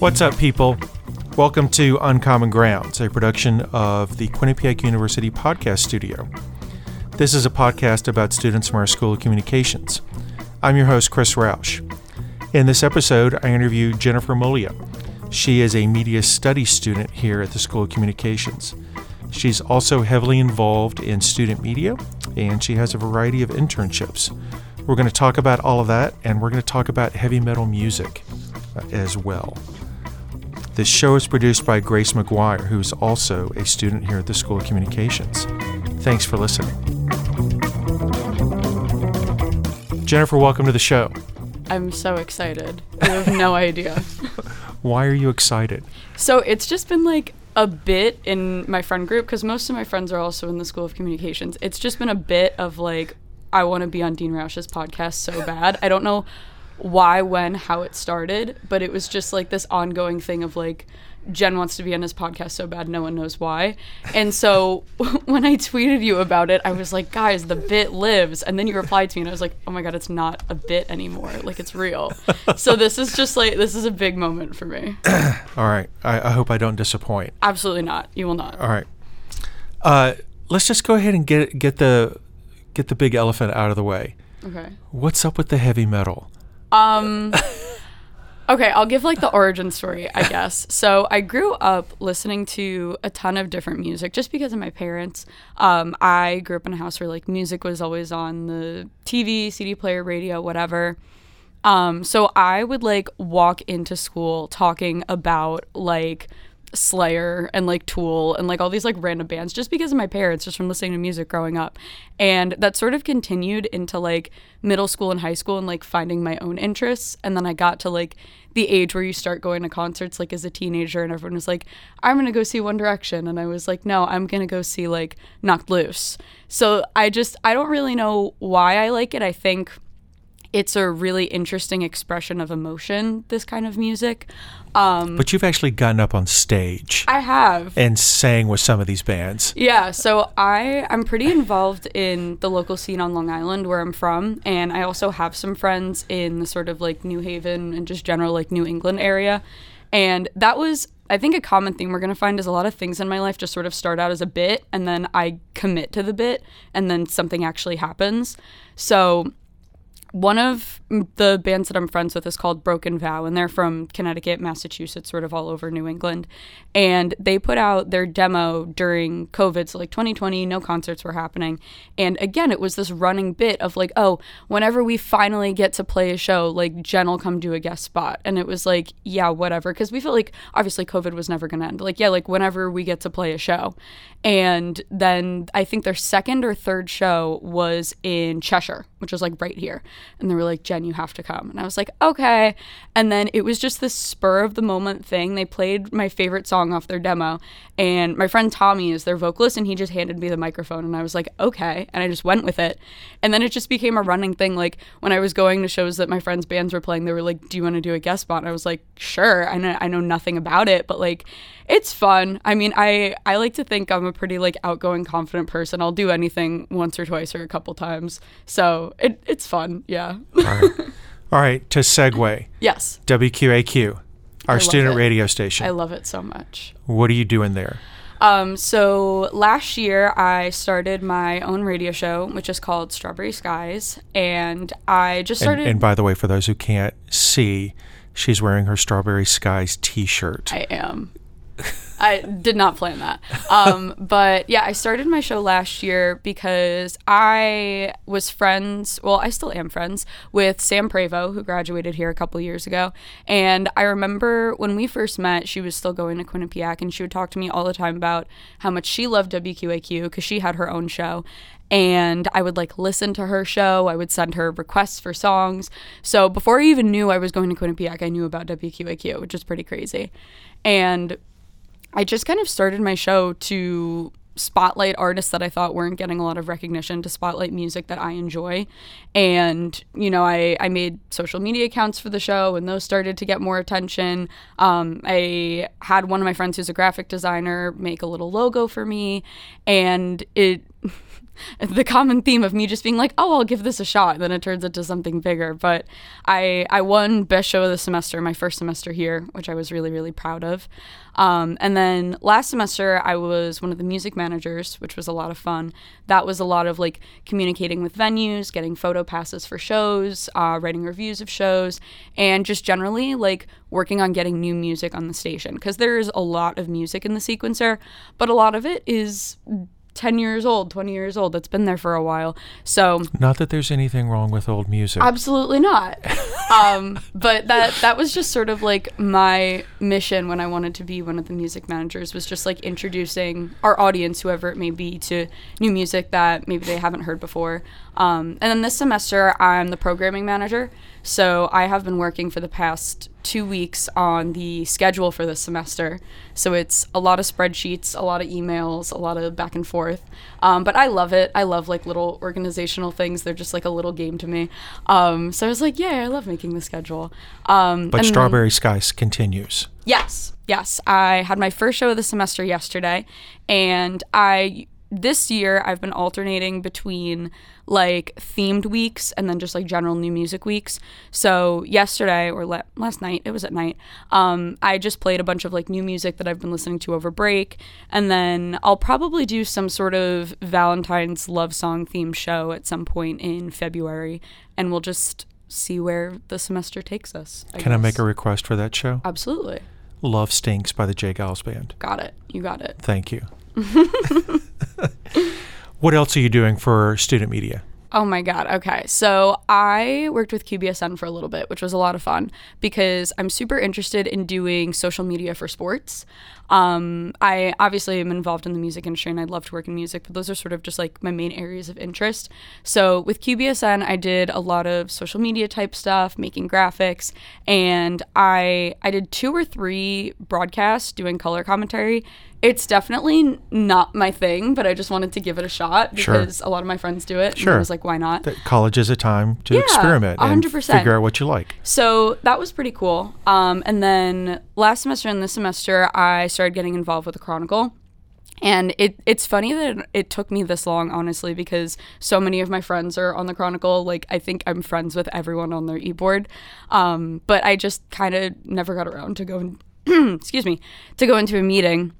What's up, people? Welcome to Uncommon Grounds, a production of the Quinnipiac University Podcast Studio. This is a podcast about students from our School of Communications. I'm your host, Chris Roush. In this episode, I interview Jennifer Molia. She is a media studies student here at the School of Communications. She's also heavily involved in student media, and she has a variety of internships. We're going to talk about all of that, and we're going to talk about heavy metal music uh, as well. This show is produced by Grace McGuire, who's also a student here at the School of Communications. Thanks for listening. Jennifer, welcome to the show. I'm so excited. You have no idea. Why are you excited? So it's just been like a bit in my friend group because most of my friends are also in the School of Communications. It's just been a bit of like, I want to be on Dean Roush's podcast so bad. I don't know why, when, how it started, but it was just like this ongoing thing of like, Jen wants to be on his podcast so bad, no one knows why. And so when I tweeted you about it, I was like, guys, the bit lives. And then you replied to me, and I was like, oh my God, it's not a bit anymore. Like, it's real. so this is just like, this is a big moment for me. All right. I, I hope I don't disappoint. Absolutely not. You will not. All right. Uh, let's just go ahead and get get the get the big elephant out of the way. Okay. What's up with the heavy metal? Um, okay, I'll give like the origin story, I guess. So I grew up listening to a ton of different music just because of my parents. Um, I grew up in a house where like music was always on the TV, CD player, radio, whatever. Um, so I would like walk into school talking about like Slayer and like Tool and like all these like random bands just because of my parents, just from listening to music growing up. And that sort of continued into like middle school and high school and like finding my own interests. And then I got to like the age where you start going to concerts like as a teenager and everyone was like, I'm gonna go see One Direction. And I was like, no, I'm gonna go see like Knocked Loose. So I just, I don't really know why I like it. I think it's a really interesting expression of emotion, this kind of music. Um, But you've actually gotten up on stage I have. and sang with some of these bands. Yeah, so I I'm pretty involved in the local scene on Long Island where I'm from, and I also have some friends in the sort of like New Haven and just general like New England area. And that was I think a common thing we're going to find is a lot of things in my life just sort of start out as a bit and then I commit to the bit and then something actually happens. So one of the bands that I'm friends with is called Broken Vow, and they're from Connecticut, Massachusetts, sort of all over New England. And they put out their demo during COVID, so like 2020, no concerts were happening. And again, it was this running bit of like, oh, whenever we finally get to play a show, like Jen will come do a guest spot. And it was like, yeah, whatever. Because we felt like obviously COVID was never going to end. Like, yeah, like whenever we get to play a show. And then I think their second or third show was in Cheshire, which was like right here. And they were like, Jen, you have to come. And I was like, okay. And then it was just this spur of the moment thing. They played my favorite song off their demo. And my friend Tommy is their vocalist, and he just handed me the microphone. And I was like, okay. And I just went with it. And then it just became a running thing. Like when I was going to shows that my friends' bands were playing, they were like, do you want to do a guest spot? And I was like, sure. I know, I know nothing about it, but like, it's fun. I mean, I, I like to think I'm a pretty like outgoing, confident person. I'll do anything once or twice or a couple times. So it, it's fun. Yeah. All right. All right, to segue, yes. WQAQ, our student it. radio station. I love it so much. what are you doing there? Um, so last year I started my own radio show, which is called Strawberry Skies, and I just And, started. and by the way, for those who can't see, she's wearing her Strawberry Skies T-shirt. I am. I did not plan that. Um, but yeah, I started my show last year because I was friends, well, I still am friends with Sam Prevo, who graduated here a couple years ago. And I remember when we first met, she was still going to Quinnipiac, and she would talk to me all the time about how much she loved WQAQ because she had her own show. And I would like listen to her show. I would send her requests for songs. So before I even knew I was going to Quinnipiac, I knew about WQAQ, which is pretty crazy. And I just kind of started my show to spotlight artists that I thought weren't getting a lot of recognition, to spotlight music that I enjoy. And, you know, I, I made social media accounts for the show and those started to get more attention. Um, I had one of my friends who's a graphic designer make a little logo for me. And it the common theme of me just being like, oh, I'll give this a shot. And then it turns into something bigger. But I, I won Best Show of the Semester, my first semester here, which I was really, really proud of. Um, and then last semester, I was one of the music managers, which was a lot of fun. That was a lot of like communicating with venues, getting photo passes for shows, uh, writing reviews of shows, and just generally like working on getting new music on the station. Because there's a lot of music in the sequencer, but a lot of it is 10 years old, 20 years old. It's been there for a while. So, Not that there's anything wrong with old music. absolutely not. um, but that that was just sort of like my mission when I wanted to be one of the music managers was just like introducing our audience, whoever it may be, to new music that maybe they haven't heard before. Um, and then this semester, I'm the programming manager. So I have been working for the past two weeks on the schedule for this semester. So it's a lot of spreadsheets, a lot of emails, a lot of back and forth. Um, but I love it. I love like little organizational things. They're just like a little game to me. Um, so I was like, yeah, I love making the schedule. Um, but and then- Strawberry Skies continues. Yes, yes. I had my first show of the semester yesterday, and I this year I've been alternating between like themed weeks and then just like general new music weeks. So yesterday or le- last night, it was at night. Um, I just played a bunch of like new music that I've been listening to over break, and then I'll probably do some sort of Valentine's love song themed show at some point in February, and we'll just see where the semester takes us. Can I make a request for that show? Absolutely. Love Stinks by the J. Geils Band. Got it. You got it. Thank you. what else are you doing for student media? Oh my God. Okay. So I worked with QBSN for a little bit, which was a lot of fun because I'm super interested in doing social media for sports. Um, I obviously am involved in the music industry and I'd love to work in music, but those are sort of just like my main areas of interest. So with QBSN, I did a lot of social media type stuff, making graphics, and I I did two or three broadcasts doing color commentary. It's definitely not my thing, but I just wanted to give it a shot Sure. because a lot of my friends do it. And Sure. I was like, why not? That college is a time to Yeah, experiment and 100%. figure out what you like. So that was pretty cool. Um, and then last semester and this semester, I started getting involved with the Chronicle. And it, it's funny that it, took me this long, honestly, because so many of my friends are on the Chronicle. Like, I think I'm friends with everyone on their e-board. Um, but I just kind of never got around to go, excuse me, to go into a meeting.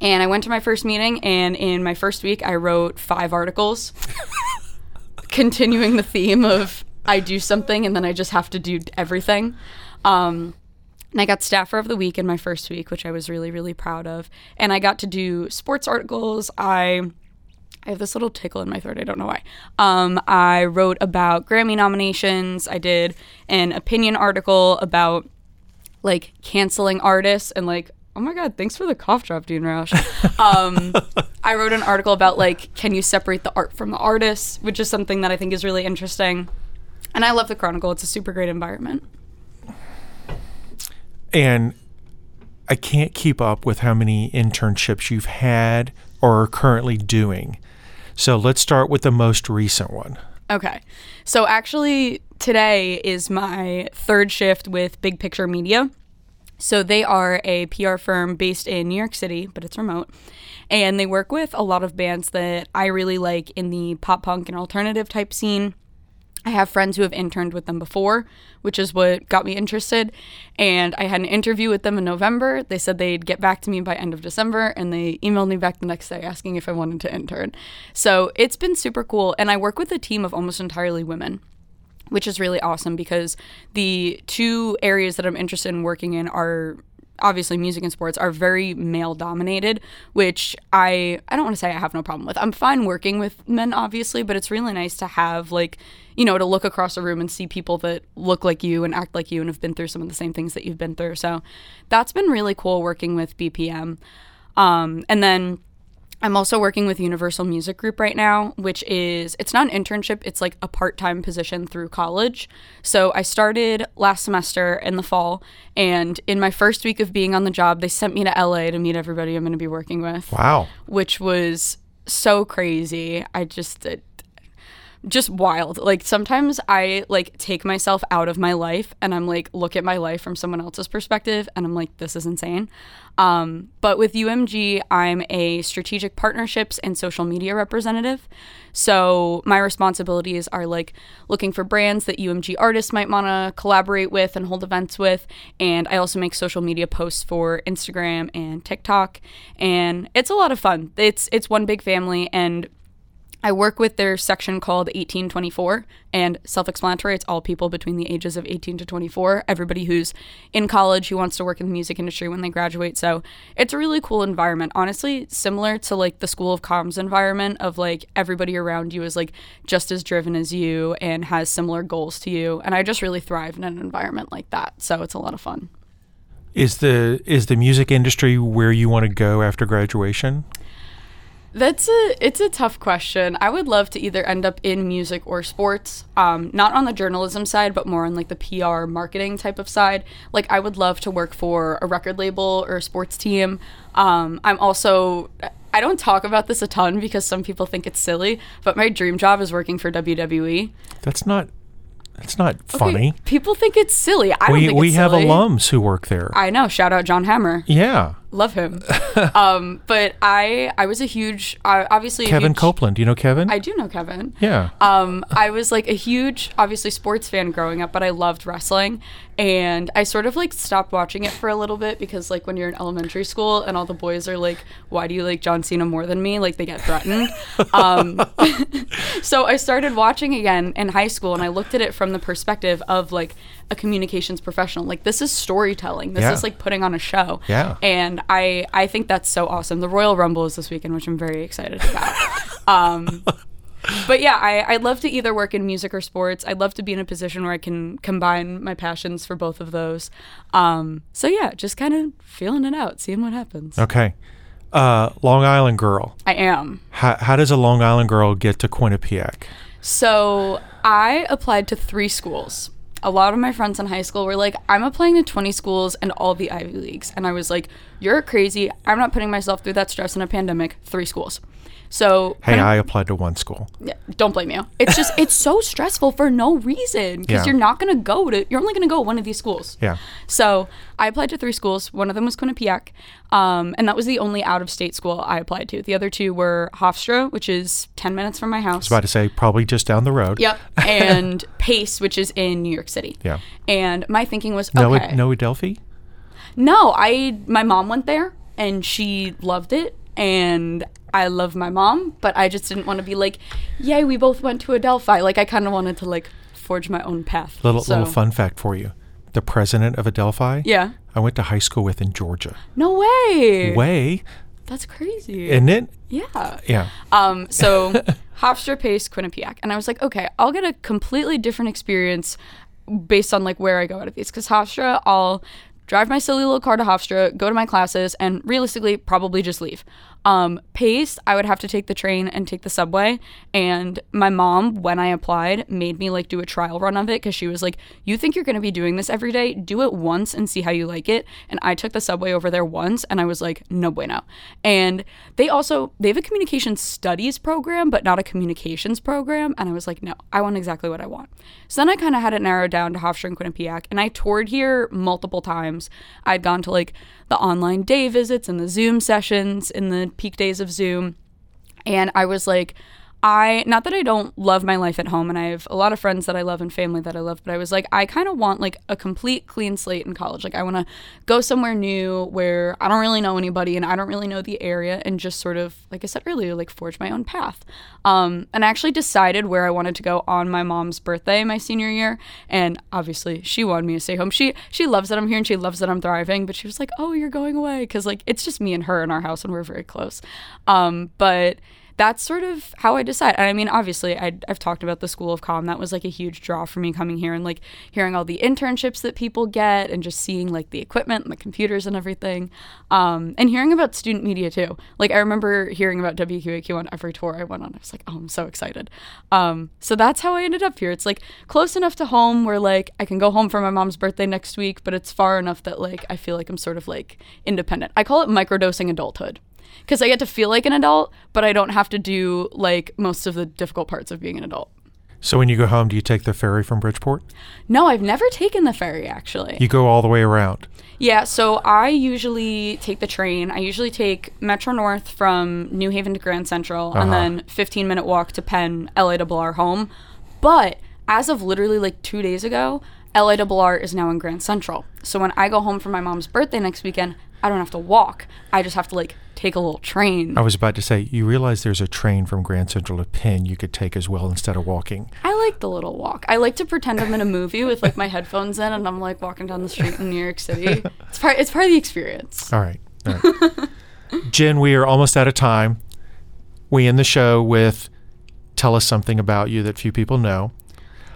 And I went to my first meeting, and in my first week, I wrote five articles, continuing the theme of I do something and then I just have to do everything. Um, and I got staffer of the week in my first week, which I was really, really proud of. And I got to do sports articles. I I have this little tickle in my throat. I don't know why. Um, I wrote about Grammy nominations. I did an opinion article about like canceling artists and like oh my god thanks for the cough drop dean roush um, i wrote an article about like can you separate the art from the artist which is something that i think is really interesting and i love the chronicle it's a super great environment And I can't keep up with how many internships you've had or are currently doing. So let's start with the most recent one. Okay. So actually, today is my third shift with Big Picture Media. So they are a PR firm based in New York City, but it's remote. And they work with a lot of bands that I really like in the pop punk and alternative type scene. I have friends who have interned with them before, which is what got me interested. And I had an interview with them in November. They said they'd get back to me by end of December, and they emailed me back the next day asking if I wanted to intern. So it's been super cool. And I work with a team of almost entirely women which is really awesome because the two areas that I'm interested in working in are obviously music and sports are very male dominated which I I don't want to say I have no problem with. I'm fine working with men obviously, but it's really nice to have like you know to look across a room and see people that look like you and act like you and have been through some of the same things that you've been through. So that's been really cool working with BPM. Um, and then I'm also working with Universal Music Group right now, which is it's not an internship, it's like a part-time position through college. So I started last semester in the fall, and in my first week of being on the job, they sent me to LA to meet everybody I'm going to be working with, Wow. which was so crazy. I just it, just wild. Like sometimes I like take myself out of my life and I'm like look at my life from someone else's perspective and I'm like this is insane. Um, but with UMG, I'm a strategic partnerships and social media representative. So my responsibilities are like looking for brands that UMG artists might want to collaborate with and hold events with, and I also make social media posts for Instagram and TikTok, and it's a lot of fun. It's it's one big family and I work with their section called 1824 and self explanatory. It's all people between the ages of 18 to 24, everybody who's in college who wants to work in the music industry when they graduate. So it's a really cool environment. Honestly, similar to like the School of Comms environment of like everybody around you is like just as driven as you and has similar goals to you. And I just really thrive in an environment like that. So it's a lot of fun. Is the is the music industry where you want to go after graduation? That's a it's a tough question. I would love to either end up in music or sports. Um, not on the journalism side, but more on like the PR marketing type of side. Like I would love to work for a record label or a sports team. Um, I'm also I don't talk about this a ton because some people think it's silly, but my dream job is working for WWE. That's not that's not funny. Okay, people think it's silly. I don't we think we have silly. alums who work there. I know. Shout out John Hammer. yeah. Love him. um, but I I was a huge uh, obviously Kevin huge, Copeland. Do you know Kevin? I do know Kevin. yeah. Um, I was like a huge, obviously, sports fan growing up, but I loved wrestling. And I sort of like stopped watching it for a little bit because, like, when you're in elementary school and all the boys are like, why do you like John Cena more than me? Like, they get threatened. um, so I started watching again in high school and I looked at it from the perspective of like a communications professional. Like, this is storytelling, this Yeah. is like putting on a show. Yeah. And I, I think that's so awesome. The Royal Rumble is this weekend, which I'm very excited about. um, but yeah, I, I'd love to either work in music or sports. I'd love to be in a position where I can combine my passions for both of those. Um, so yeah, just kind of feeling it out, seeing what happens. okay. Uh, Long Island girl. I am. How, how does a Long Island girl get to Quinnipiac? So I applied to three schools. A lot of my friends in high school were like, I'm applying to 20 schools and all the Ivy Leagues. And I was like, You're crazy. I'm not putting myself through that stress in a pandemic. Three schools. So Hey, I applied to one school. Don't blame you. It's just it's so stressful for no reason because Yeah. you're not gonna go to you're only gonna go one of these schools. Yeah. So I applied to three schools. One of them was Quinnipiac, um, and that was the only out of state school I applied to. The other two were Hofstra, which is ten minutes from my house. I was about to say probably just down the road. Yep, and Pace, which is in New York City. Yeah. And my thinking was No, okay. no Adelphi. No, I my mom went there and she loved it and I love my mom, but I just didn't want to be like, "Yay, we both went to Adelphi." Like I kind of wanted to like forge my own path. Little So- little fun fact for you: the president of Adelphi. Yeah. I went to high school with in Georgia. No way. Way, That's crazy. isn't it? yeah. Yeah. Um, so Hofstra Pace Quinnipiac, and I was like, okay, I'll get a completely different experience based on like where I go out of these. Because Hofstra, I'll drive my silly little car to Hofstra, go to my classes, and realistically probably just leave. Um, Pace, I would have to take the train and take the subway. And my mom, when I applied, made me like do a trial run of it because she was like, "You think you're going to be doing this every day? Do it once and see how you like it." And I took the subway over there once, and I was like, "No bueno." And they also they have a communication studies program, but not a communications program. And I was like, "No, I want exactly what I want." So then I kind of had it narrowed down to Hofstra and Quinnipiac, and I toured here multiple times. I'd gone to like the online day visits and the Zoom sessions in the peak days of Zoom. And I was like, I, not that I don't love my life at home and I have a lot of friends that I love and family that I love, but I was like, I kind of want like a complete clean slate in college. Like, I want to go somewhere new where I don't really know anybody and I don't really know the area and just sort of, like I said earlier, like forge my own path. Um, and I actually decided where I wanted to go on my mom's birthday, my senior year. And obviously, she wanted me to stay home. She, she loves that I'm here and she loves that I'm thriving, but she was like, oh, you're going away. Cause like, it's just me and her in our house and we're very close. Um, but, that's sort of how I decide. And I mean, obviously, i I've talked about the School of Com. That was like a huge draw for me coming here and like hearing all the internships that people get and just seeing like the equipment and the computers and everything. Um, and hearing about student media too. Like, I remember hearing about WQAQ on every tour I went on. I was like, oh, I'm so excited. Um, so that's how I ended up here. It's like close enough to home where like I can go home for my mom's birthday next week, but it's far enough that like I feel like I'm sort of like independent. I call it microdosing adulthood because I get to feel like an adult, but I don't have to do like most of the difficult parts of being an adult. So when you go home, do you take the ferry from Bridgeport? No, I've never taken the ferry actually. You go all the way around. Yeah, so I usually take the train. I usually take Metro North from New Haven to Grand Central and Uh-huh. then 15 minute walk to Penn, LIRR home. But as of literally like two days ago, LIRR is now in Grand Central. So when I go home for my mom's birthday next weekend, I don't have to walk. I just have to like take a little train. I was about to say, you realize there's a train from Grand Central to Penn you could take as well instead of walking. I like the little walk. I like to pretend I'm in a movie with like my headphones in and I'm like walking down the street in New York City. It's part it's part of the experience. All right. All right. Jen, we are almost out of time. We end the show with tell us something about you that few people know.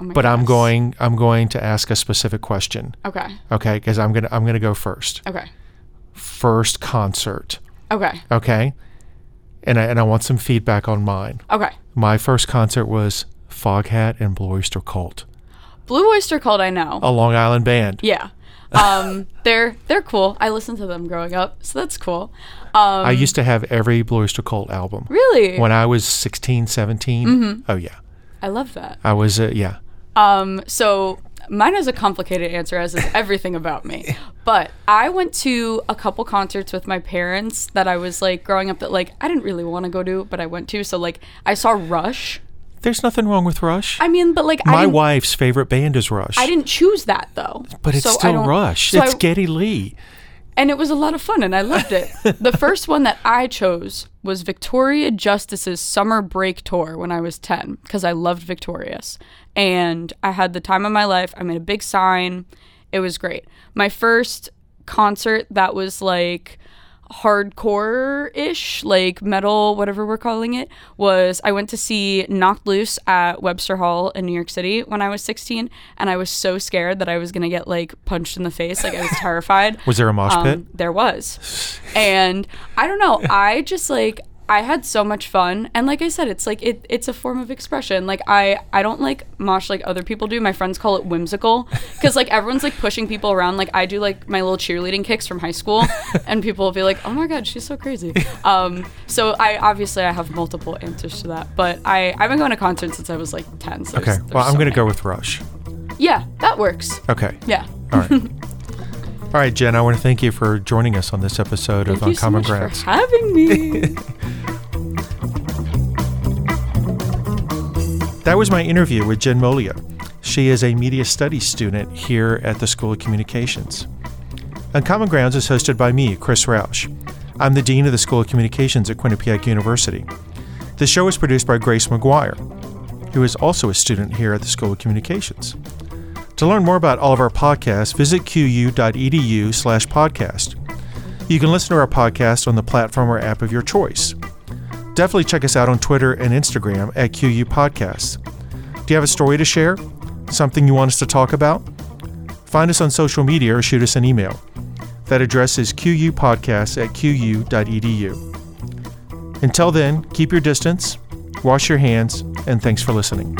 Oh But I'm going I'm going to ask a specific question. Okay. Okay? Because I'm gonna I'm gonna go first. Okay. First concert. Okay. Okay? And I and I want some feedback on mine. Okay. My first concert was Foghat and Blue Oyster Cult, Blue Oyster Cult I know. a Long Island band. Yeah. Um they're they're cool. I listened to them growing up, so that's cool. Um I used to have every Blue Oyster Cult album. really When I was 16, 17. Mm-hmm. Oh, yeah. I love that. I was, uh, yeah. Um so mine is a complicated answer as is everything about me. But I went to a couple concerts with my parents that I was like growing up that like I didn't really want to go to, but I went to. So like I saw Rush. There's nothing wrong with Rush. I mean, but like My wife's favorite band is Rush. I didn't choose that though. but it's So still Rush. so it's I- Geddy Lee. And it was a lot of fun and I loved it. the first one that I chose was Victoria Justice's summer break tour when I was 10 because I loved Victorious. And I had the time of my life. I made a big sign. It was great. My first concert that was like hardcore ish, like metal, whatever we're calling it, was I went to see Knocked Loose at Webster Hall in New York City when I was 16. And I was so scared that I was going to get like punched in the face. Like I was terrified. Was there a mosh pit? Um, there was. And I don't know. I just like I had so much fun. And like I said, it's like it it's a form of expression. Like I I don't like mosh like other people do. My friends call it whimsical because like everyone's like pushing people around. Like I do like my little cheerleading kicks from high school, and people will be like, "Oh my god, she's so crazy." Um, so I obviously I have multiple answers to that, but I I've been going to concerts since I was like ten. So Okay. there's- Well, I'm so going to go with Rush. Yeah, that works. Okay. Yeah. All right. All right, Jen, I want to thank you for joining us on this episode Thank of so Uncommon much Grounds. for having me. That was my interview with Jen Molia. She is a media studies student here at the School of Communications. Uncommon Grounds is hosted by me, Chris Roush. I'm the Dean of the School of Communications at Quinnipiac University. The show is produced by Grace McGuire, who is also a student here at the School of Communications. To learn more about all of our podcasts, visit qu.edu slash podcast. You can listen to our podcast on the platform or app of your choice. Definitely check us out on Twitter and Instagram at QU Podcasts. Do you have a story to share? Something you want us to talk about? Find us on social media or shoot us an email. That address is qupodcasts at qu.edu. Until then, keep your distance, wash your hands, and thanks for listening.